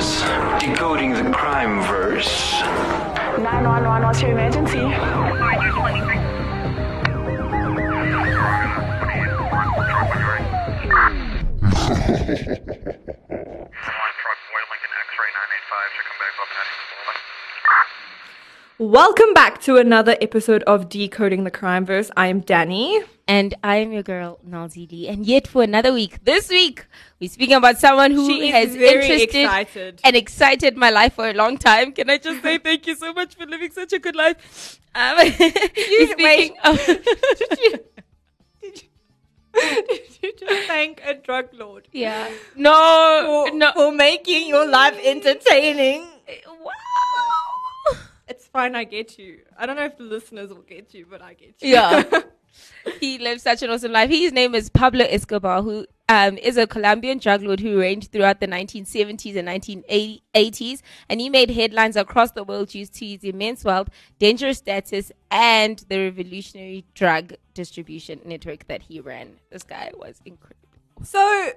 Decoding the Crime Verse. 911, what's your emergency? Welcome back to another episode of Decoding the Crime Verse. I am Danny. And I am your girl, Nalzi Lee. And yet for another week, this week, we're speaking about someone who She has interested excited. and excited my life for a long time. Can I just say thank you so much for living such a good life? Um, we're speaking of- Did you just thank a drug lord yeah. No, for, no. for making your life entertaining? Wow. It's fine, I get you. I don't know if the listeners will get you, but I get you. Yeah. He lives such an awesome life. His name is Pablo Escobar, who um, is a Colombian drug lord who reigned throughout the 1970s and 1980s. And he made headlines across the world due to his immense wealth, dangerous status, and the revolutionary drug distribution network that he ran. This guy was incredible. So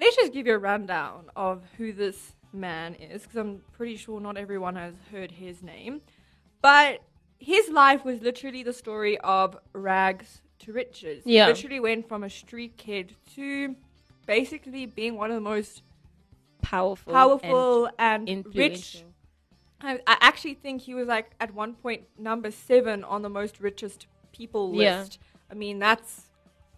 let's just give you a rundown of who this man is, because I'm pretty sure not everyone has heard his name. But his life was literally the story of rags to riches. He Yeah. literally went from a street kid to basically being one of the most Powerful. powerful and and, rich. I, I actually think he was like at one point number seven on the most richest people list. Yeah. I mean, that's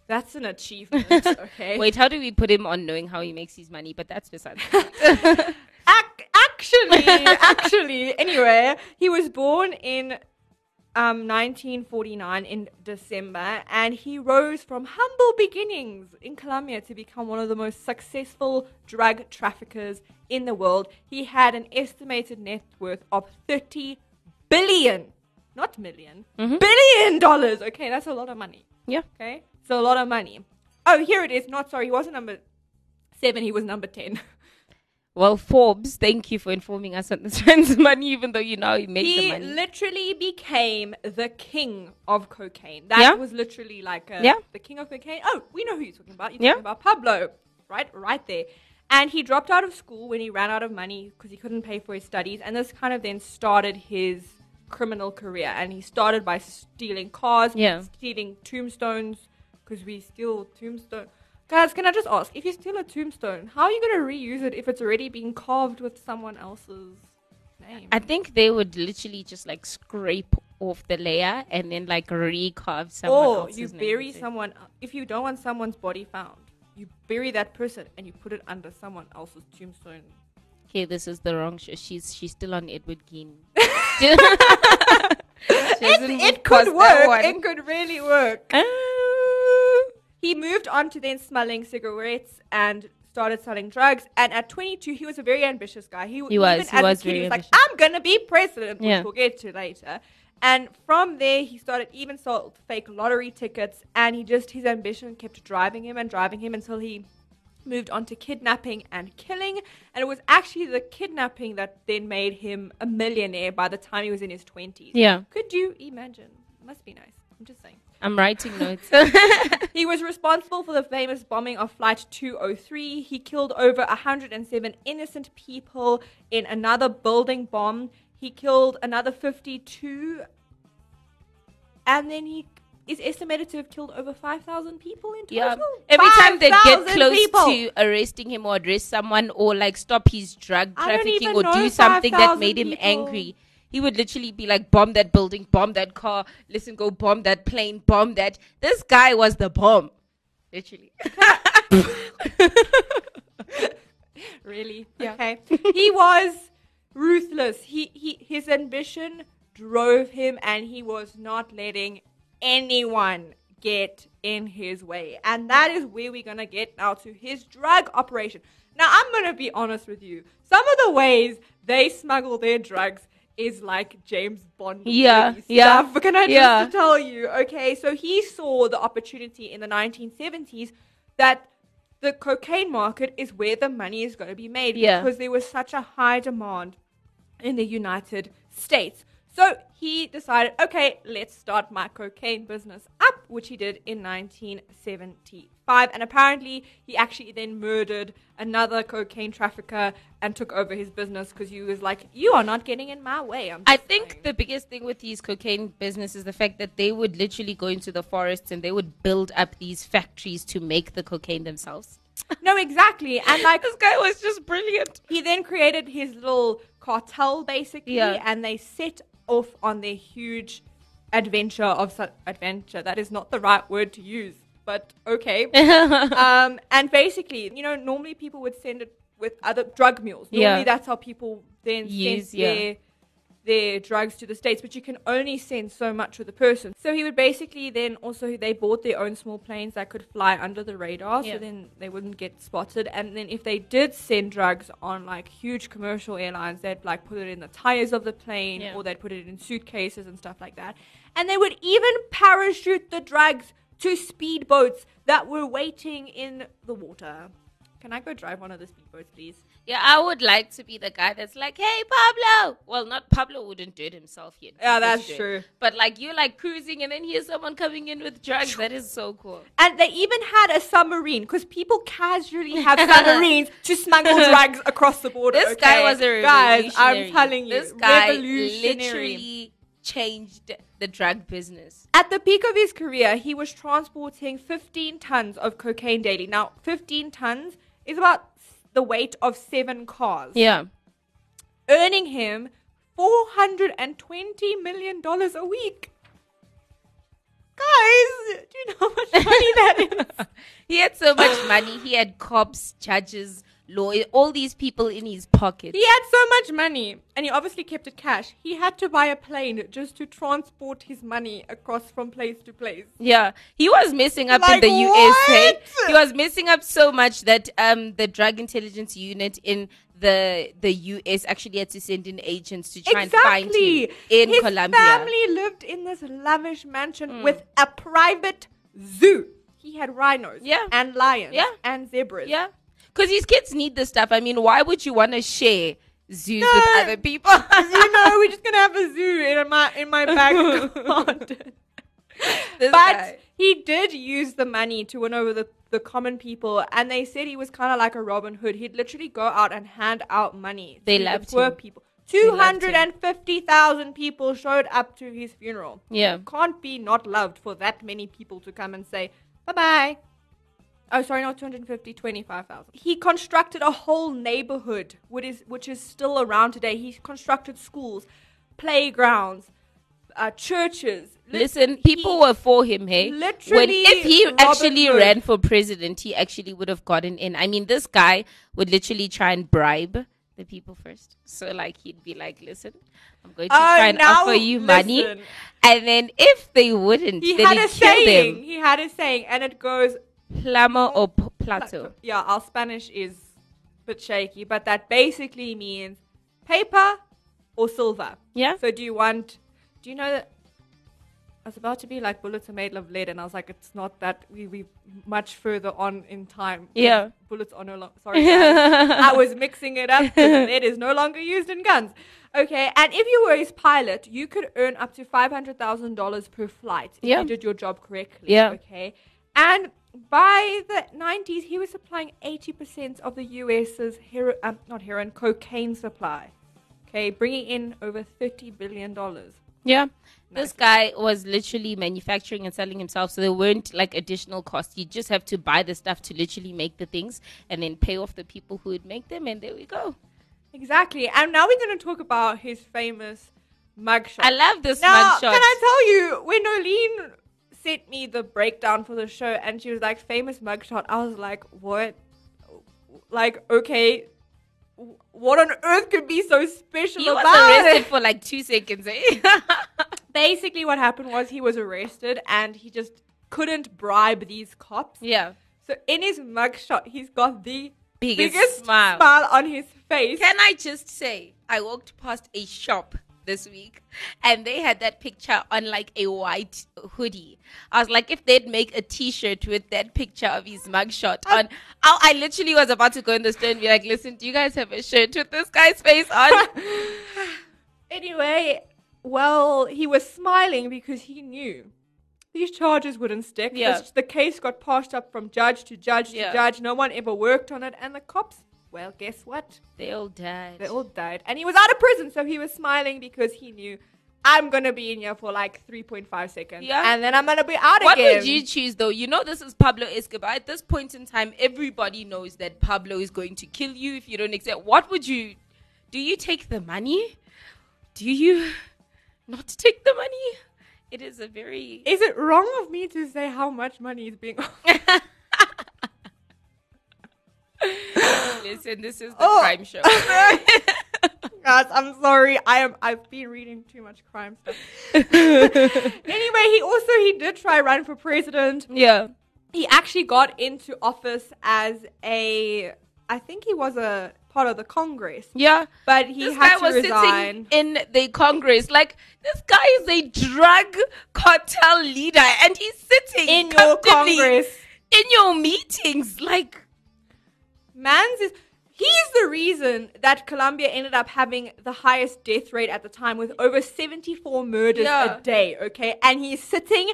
that's an achievement. Okay. Wait, how do we put him on knowing how he makes his money? But that's besides. Ac- actually, actually, anyway, he was born in um, 1949 in December, and he rose from humble beginnings in Colombia to become one of the most successful drug traffickers in the world. He had an estimated net worth of 30 billion, not 1000000 billion dollars. Okay, that's a lot of money. yeah. Okay, so a lot of money. Oh, here it is. Not sorry, he wasn't number seven. He was number ten. Well, Forbes, thank you for informing us on this man's money, even though you know he made the money. he literally became the king of cocaine. That Yeah? was literally like a, Yeah. the king of cocaine. Oh, we know who you're talking about. You're Yeah. talking about Pablo, right? Right there. And he dropped out of school when he ran out of money because he couldn't pay for his studies. And this kind of then started his criminal career. And he started by stealing cars, Yeah. stealing tombstones because we steal tombstone. Guys, can I just ask, if you steal a tombstone, how are you going to reuse it if it's already been carved with someone else's name? I think they would literally just like scrape off the layer and then like recarve someone or else's you name bury into it. someone if you don't want someone's body found you bury that person and you put it under someone else's tombstone Okay, this is the wrong show. She's she's still on Edward Gein. it, it could work it could really work Uh, he moved on to then smelling cigarettes and started selling drugs. And at 22 he was a very ambitious guy. He, He was, even he as was kid, he was like i'm gonna be president which Yeah. we'll get to later. And from there he started even sold fake lottery tickets. And he just his ambition kept driving him and driving him until he moved on to kidnapping and killing. And it was actually the kidnapping that then made him a millionaire by the time he was in his 20s Yeah. could you imagine? Must be nice. I'm just saying I'm writing notes. he was responsible for the famous bombing of Flight 203. He killed over 107 innocent people in another building bomb. He killed another 52. And then he is estimated to have killed over 5,000 people in total. yeah. Every time they get close people. to arresting him or arrest someone or like stop his drug trafficking or do something that made him people. angry, he would literally be like, bomb that building, bomb that car, listen, go bomb that plane, bomb that. This guy was the bomb. Literally. Really? Okay. he was ruthless. He, he his ambition drove him and he was not letting anyone get in his way. And that is where we're gonna get now to his drug operation. Now I'm gonna be honest with you. Some of the ways they smuggle their drugs is like James Bond. Yeah, movie yeah, stuff. Can I just yeah. tell you? Okay, so he saw the opportunity in the 1970s that the cocaine market is where the money is going to be made Yeah. because there was such a high demand in the United States. So he decided, okay, let's start my cocaine business up, which he did in 1975. 1985, and apparently he actually then murdered another cocaine trafficker and took over his business because he was like, "You are not getting in my way." I think saying." the biggest thing with these cocaine business is the fact that they would literally go into the forests and they would build up these factories to make the cocaine themselves. no, exactly, and like This guy was just brilliant. he then created his little cartel basically Yeah. and they set off on their huge adventure of su- adventure that is not the right word to use but okay um, and basically you know normally people would send it with other drug mules normally Yeah. that's how people then Use, send yeah. their their drugs to the states but you can only send so much with a person so he would basically then also they bought their own small planes that could fly under the radar Yeah. so then they wouldn't get spotted and then if they did send drugs on like huge commercial airlines they'd like put it in the tires of the plane Yeah. or they'd put it in suitcases and stuff like that and they would even parachute the drugs to speedboats that were waiting in the water can i go drive one of the speedboats please Yeah, I would like to be the guy that's like, "Hey, Pablo." Well, not Pablo wouldn't do it himself yet. Yeah, that's do it. true. But like you're like cruising, and then here's someone coming in with drugs. That is so cool. and they even had a submarine because people casually have submarines to smuggle drugs across the border. This guy was a guys. I'm telling you, this guy revolutionary. literally changed the drug business. At the peak of his career, he was transporting 15 tons of cocaine daily. Now, 15 tons is about the weight of seven cars, Yeah. earning him 420 million dollars a week. Guys, do you know how much money that is? He had so much money. He had cops, judges, lawyers, all these people in his pocket. He had so much money, and he obviously kept it cash. He had to buy a plane just to transport his money across from place to place. Yeah, he was messing up Like in the USA. He was messing up so much that um the drug intelligence unit in the the US actually had to send in agents to try and find him in his Colombia. His family lived in this lavish mansion Mm. with a private zoo. He had rhinos, Yeah. and lions, Yeah. and zebras. Yeah, because these kids need this stuff. I mean, why would you want to share zoos with other people? you know, we're just gonna have a zoo in my in my back garden. But guy. he did use the money to win over the, the common people, and they said he was kind of like a Robin Hood. He'd literally go out and hand out money They to the loved poor him. people. Two hundred and fifty thousand people showed up to his funeral. Yeah. can't be not loved for that many people to come and say bye bye. Oh, sorry, not 250, 25,000. He constructed a whole neighborhood, which is, which is still around today. He constructed schools, playgrounds, uh, churches. Lit- Listen, he- people were for him, hey. when Literally if he Robin actually Hood. ran for president, he actually would have gotten in. I mean, this guy would literally try and bribe the people first. So like he'd be like, "Listen, I'm going to Oh, try and now offer you money," and then if they wouldn't, He then had he'd a kill saying. them. He had a saying, and it goes, Plama or p- plato. Yeah, our Spanish is a bit shaky, but that basically means paper or silver. Yeah. So do you want? Do you know that? I was about to be like bullets are made of lead, and I was like, it's not that. We we much further on in time. Yeah. Bullets are no longer. Sorry. I was mixing it up. lead is no longer used in guns. Okay, and if you were his pilot, you could earn up to five hundred thousand dollars per flight if Yeah. you did your job correctly. Yeah. Okay, and by the nineties, he was supplying eighty percent of the US's hero, um, not heroin, cocaine supply. Okay, bringing in over thirty billion dollars. Yeah. This guy was literally manufacturing and selling himself, so there weren't like additional costs. You just have to buy the stuff to literally make the things and then pay off the people who would make them, and there we go. Exactly, and now we're going to talk about his famous mugshot. I love this Now, mugshot. can I tell you, when Nolene sent me the breakdown for the show and she was like, famous mugshot, I was like, what? Like, okay, what on earth could be so special he was about arrested it? for like two seconds, eh? Basically, what happened was he was arrested and he just couldn't bribe these cops. yeah. So in his mugshot, he's got the Biggest, biggest smile. smile on his face. Can I just say, I walked past a shop this week and they had that picture on like a white hoodie. I was like, if they'd make a t shirt with that picture of his mugshot on, I, I literally was about to go in the store and be like, listen, do you guys have a shirt with this guy's face on? Anyway, well, he was smiling because he knew these charges wouldn't stick. Yeah. This- the case got passed up from judge to judge Yeah. to judge. No one ever worked on it, and the cops. Well, guess what? They all died. They all died, and he was out of prison, so he was smiling because he knew. I'm gonna be in here for like 3.5 seconds, Yeah. and then I'm gonna be out What again. What would you choose though? You know this is Pablo Escobar. At this point in time, everybody knows that Pablo is going to kill you if you don't accept. What would you do? You take the money? Do you not take the money? It is a very Is it wrong of me to say how much money is being? listen. This is the Oh. crime show. Guys, I'm sorry. I am. I've been reading too much crime stuff. anyway, he also he did try run for president. yeah, He actually got into office as a. I think he was a part of the Congress, yeah. but he this had guy to was resign. sitting in the Congress. Like this guy is a drug cartel leader, and he's sitting in your Congress. in your meetings. Like Mans is he's the reason that Colombia ended up having the highest death rate at the time with over 74 murders Yeah. a day, okay? And he's sitting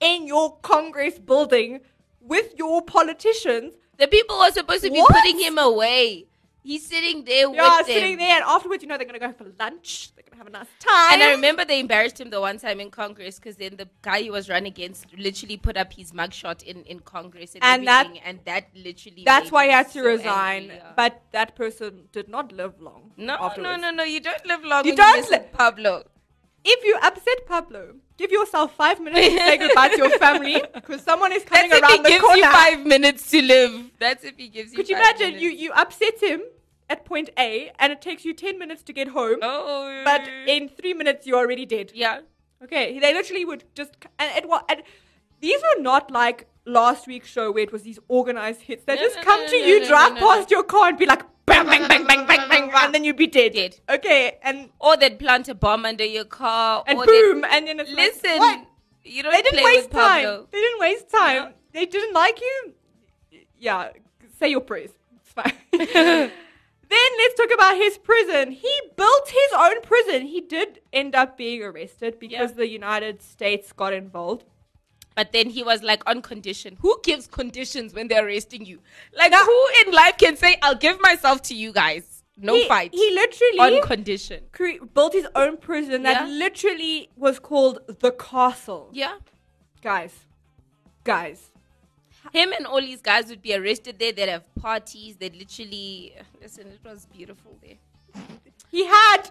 in your Congress building with your politicians. the people are supposed to be What? putting him away. He's sitting there Yeah, with them. Yeah, sitting there and afterwards, you know, they're going to go for lunch. They're going to have a nice time. And I remember they embarrassed him the one time in Congress because then the guy he was running against literally put up his mugshot in, in Congress and, And that- and that literally That's why he had to so resign. angry, yeah. But that person did not live long. no, no, afterwards. no, no, you don't live long. You don't listen li- to Pablo. If you upset Pablo, give yourself five minutes to say goodbye to your family because someone is coming That's if he the gives corner. you five minutes to live. That's if he gives you. Could you imagine minutes. you you upset him at point A and it takes you ten minutes to get home, Oh, but in three minutes you're already dead. yeah, Okay, they literally would just and it and these were not like last week's show where it was these organized hits. They No, just no, come no, to you, drive past your car, and be like bang bang bang bang bang bang, and then you'd be dead. Dead. Okay, and or they'd plant a bomb under your car. and or boom, and then it's like, Listen, what? you don't They didn't play waste with Pablo. time. They didn't waste time. They didn't like you. Yeah, say your prayers. It's fine. then let's talk about his prison. He built his own prison. He did end up being arrested because Yeah. the United States got involved. But then he was like on condition. Who gives conditions when they're arresting you? Like who in life can say, "I'll give myself to you guys"? No he, fight. He literally on condition. cre- built his own prison that literally was called the Castle. Yeah. Guys, guys, Him and all these guys would be arrested there. They'd have parties. They'd literally listen. It was beautiful there. He had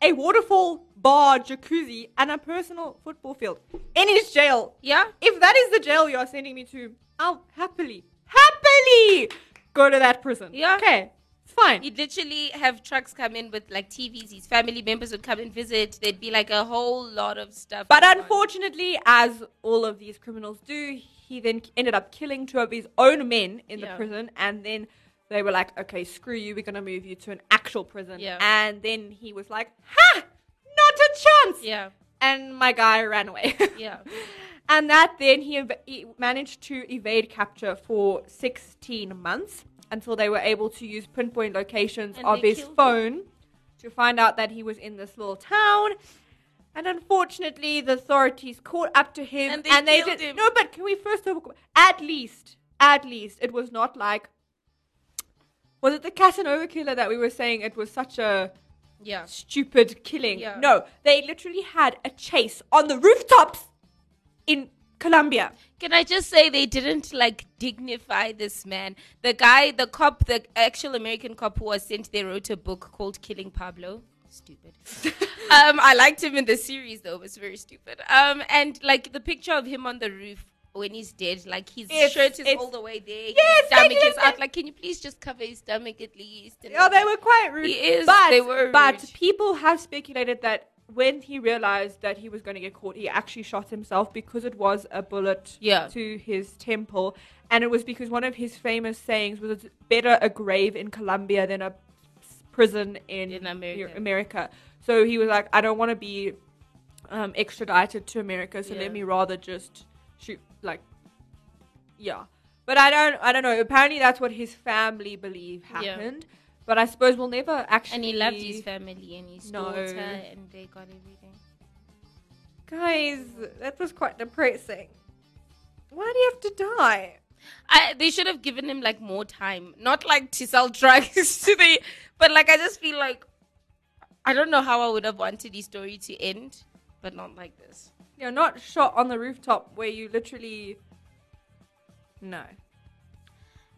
a waterfall, bar, jacuzzi, and a personal football field in his jail. Yeah. If that is the jail you are sending me to, I'll happily, happily go to that prison. Yeah. Okay. Fine. He'd literally have trucks come in with like TVs. His family members would come and visit. There'd be like a whole lot of stuff. But going on. unfortunately, as all of these criminals do, he then ended up killing two of his own men in the prison, and then they were like, "Okay, screw you. We're gonna move you to an actual prison." Yeah. And then he was like, "Ha! Not a chance!" Yeah. And my guy ran away. Yeah. and that then he, ev- he managed to evade capture for 16 months until they were able to use pinpoint locations And of they his killed him. phone to find out that he was in this little town. And unfortunately, the authorities caught up to him, And they killed did him. no. But can we first talk? At least, at least, it was not like was it the Casanova killer that we were saying? It was such a Yeah. stupid killing. Yeah. No, they literally had a chase on the rooftops in Colombia. Can I just say they didn't like dignify this man? The guy, the cop, the actual American cop who was sent there wrote a book called Killing Pablo. Stupid. um, I liked him in the series though. It was very stupid. Um, and like the picture of him on the roof when he's dead, like his It's- shirt is all the way there. Yes, his stomach is out. Like, can you please just cover his stomach at least? And Yeah, they were quite rude. He is, But, they were but rude. people have speculated that when he realized that he was going to get caught, he actually shot himself because it was a bullet Yeah. to his temple. And it was because one of his famous sayings was, it's better a grave in Colombia than a prison in, In America. America. So he was like, I don't want to be um, extradited to America, so Yeah. let me rather just shoot, like, yeah. But I don't, I don't know. Apparently, that's what his family believe Yeah. happened. But I suppose we'll never actually. And he loved his family and his No. daughter, and they got everything. Guys, that was quite depressing. Why do you have to die? I, they should have given him like more time, not like to sell drugs to the, but like I just feel like I don't know how I would have wanted the story to end, but not like this. You're not shot on the rooftop where you literally. No.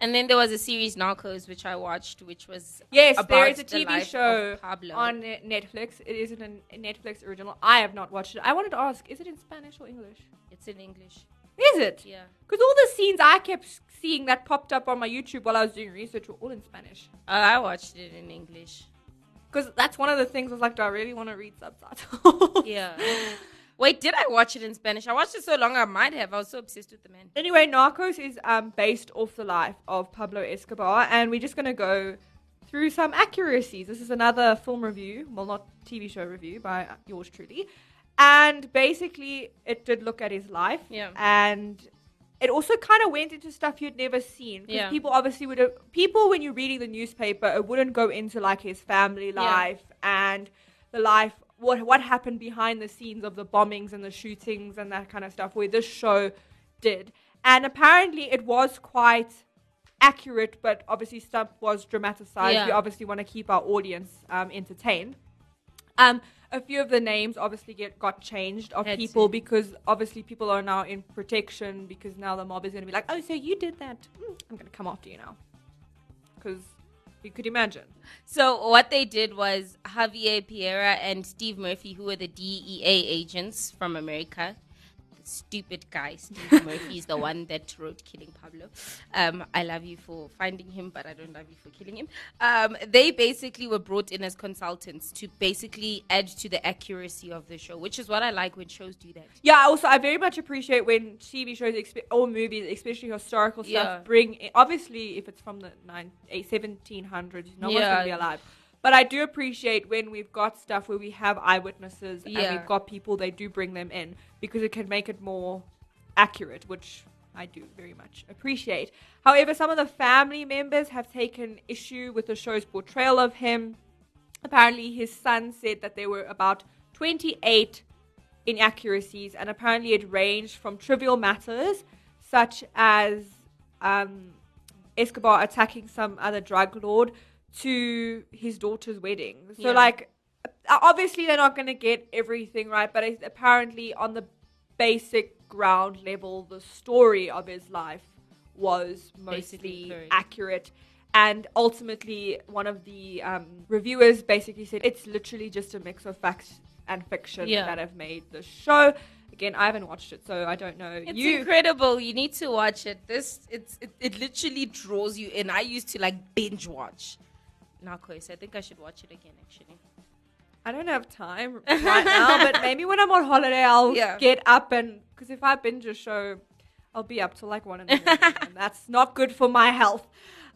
And then there was a series Narcos which I watched, which was Yes, there is a the TV show on Netflix. It is a Netflix original. I have not watched it. I wanted to ask: Is it in Spanish or English? It's in English. Is it? Yeah. Because all the scenes I kept seeing that popped up on my YouTube while I was doing research were all in Spanish. Uh, I watched it in English. Because that's one of the things I was like, do I really want to read subtitles? Yeah. Wait, did I watch it in Spanish? I watched it so long I might have. I was so obsessed with the man. Anyway, Narcos is um, based off the life of Pablo Escobar, and we're just going to go through some accuracies. This is another film review, well, not TV show review by yours truly. And basically, it did look at his life. Yeah. And it also kind of went into stuff you'd never seen. 'Cause Yeah. people obviously would have, people, when you're reading the newspaper, it wouldn't go into like his family Yeah. life and the life, what, what happened behind the scenes of the bombings and the shootings and that kind of stuff, where this show did. And apparently it was quite accurate, but obviously stuff was dramatized. Yeah. We obviously want to keep our audience um, entertained. Um, a few of the names obviously get got changed of people because obviously people are now in protection because now the mob is going to be like, oh, so you did that? Mm, I'm going to come after you now. Because you could imagine. So what they did was Javier Peña and Steve Murphy, who were the DEA agents from America. Stupid guy, Steve Murphy, is the one that wrote Killing Pablo. Um, I love you for finding him, but I don't love you for killing him. Um, they basically were brought in as consultants to basically add to the accuracy of the show, which is what I like when shows do that. Yeah, also, I very much appreciate when TV shows expe- or movies, especially historical stuff, Yeah. bring. In, obviously, if it's from the nine, eh, 1700s, no one's going to be alive. But I do appreciate when we've got stuff where we have eyewitnesses and we've got people, they do bring them in because it can make it more accurate, which I do very much appreciate. However, some of the family members have taken issue with the show's portrayal of him. Apparently, his son said that there were about 28 inaccuracies, and apparently, it ranged from trivial matters such as um, Escobar attacking some other drug lord to his daughter's wedding. So, Yeah. like, obviously, they're not going to get everything right, but apparently, on the basic ground level, the story of his life was mostly accurate. And ultimately, one of the um, reviewers basically said it's literally just a mix of facts and fiction Yeah. that have made the show. Again, I haven't watched it, so I don't know. It's you, incredible. You need to watch it. This it's it, it literally draws you in. I used to like binge watch Narcos. I think I should watch it again actually. I don't have time right now, but maybe when I'm on holiday, I'll Yeah. get up and because if I binge a show, I'll be up till like one in the morning, and that's not good for my health.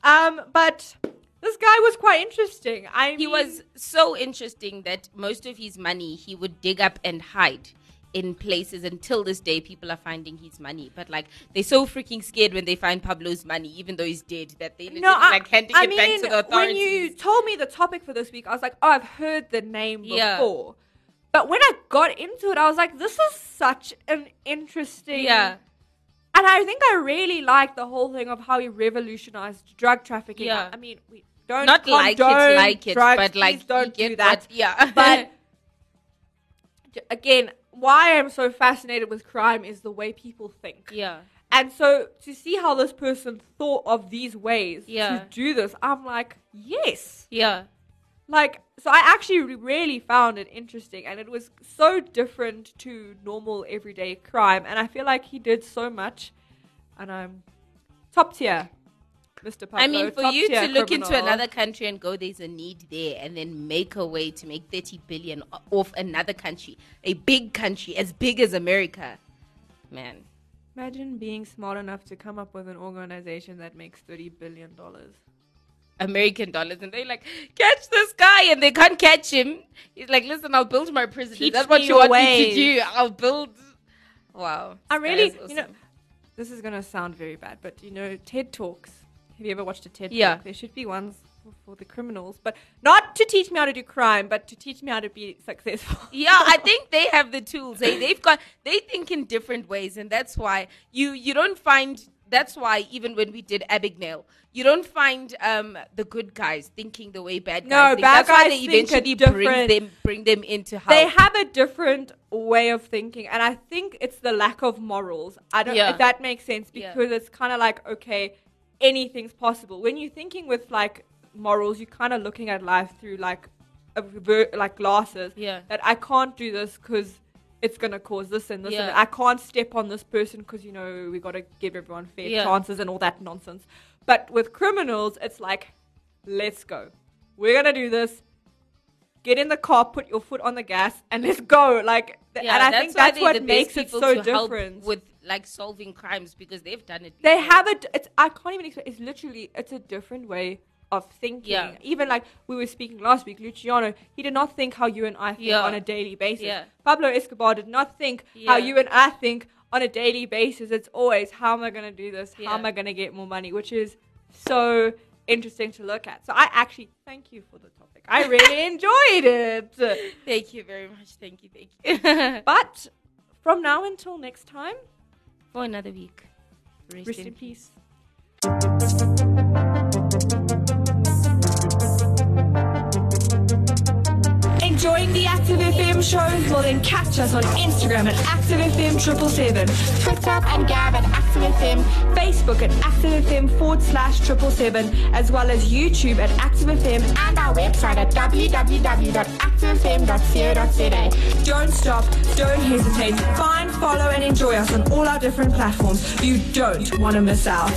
Um, but this guy was quite interesting. I He mean- was so interesting that most of his money he would dig up and hide in places until this day people are finding his money but like they're so freaking scared when they find pablo's money even though he's dead that they no, I, like handing I it mean, back to the authorities when you told me the topic for this week, I was like, oh, I've heard the name Yeah. before. But when I got into it, I was like, this is such an interesting. yeah And I think I really like the whole thing of how he revolutionized drug trafficking. Yeah. I mean, we don't not like it like it drugs, but like please don't get do that. yeah But again, why I'm so fascinated with crime is the way people think. yeah And so to see how this person thought of these ways Yeah. to do this, I'm like, yes. yeah Like, so I actually really found it interesting, and it was so different to normal everyday crime. And I feel like he did so much, and I'm top tier, Mr. Pablo. I mean, for you to look into another country and go, there's a need there, and then make a way to make 30 billion off another country, a big country as big as America, man. Imagine being smart enough to come up with an organization that makes thirty billion dollars. American dollars, and they're like, catch this guy, and they can't catch him. He's like, listen, I'll build my prison. Teach Is that what you want me to do? I'll build. Wow. I really, is you know, this is gonna sound very bad, but you know, TED talks. Have you ever watched a TED Yeah. talk? There should be ones for, the criminals, but not to teach me how to do crime, but to teach me how to be successful. Yeah, I think they have the tools. They they've got they think in different ways, and that's why you you don't find. That's why even when we did Abigail, you don't find um, the good guys thinking the way bad guys No, think. bad That's why guys they think a eventually bring them bring them into help. they have a different way of thinking, and I think it's the lack of morals. I don't Yeah. if that makes sense Yeah. because it's kind of like okay, anything's possible when you're thinking with like morals. You're kind of looking at life through like a rever- like glasses. Yeah. that I can't do this because it's gonna cause this and this. And that. I can't step on this person because you know we got to give everyone fair Yeah. chances and all that nonsense. But with criminals, it's like, let's go. We're gonna do this. Get in the car, put your foot on the gas, and let's go. Like, th- Yeah, and I that's think that's what makes it so different. with like solving crimes because they've done it. they have it. It's I can't even explain. It's literally it's a different way of thinking. Yeah. Even like we were speaking last week, Luciano, he did not think how you and I think Yeah. on a daily basis. Yeah. Pablo Escobar did not think how you and I think on a daily basis. It's always how am I going to do this? How am I going to get more money? Which is so interesting to look at. So I actually thank you for the topic. I really enjoyed it. Thank you very much. Thank you. Thank you. But from now until next time, For another week. Rest, rest in in peace. Enjoying the Active FM shows? Well, then catch us on Instagram at Active FM triple seven, Twitter and Gab at Active FM. Facebook at Active FM forward slash triple seven, as well as YouTube at Active FM. And our website at www.activefm.co.za. Don't stop, don't hesitate. Find, follow, and enjoy us on all our different platforms. You don't want to miss out.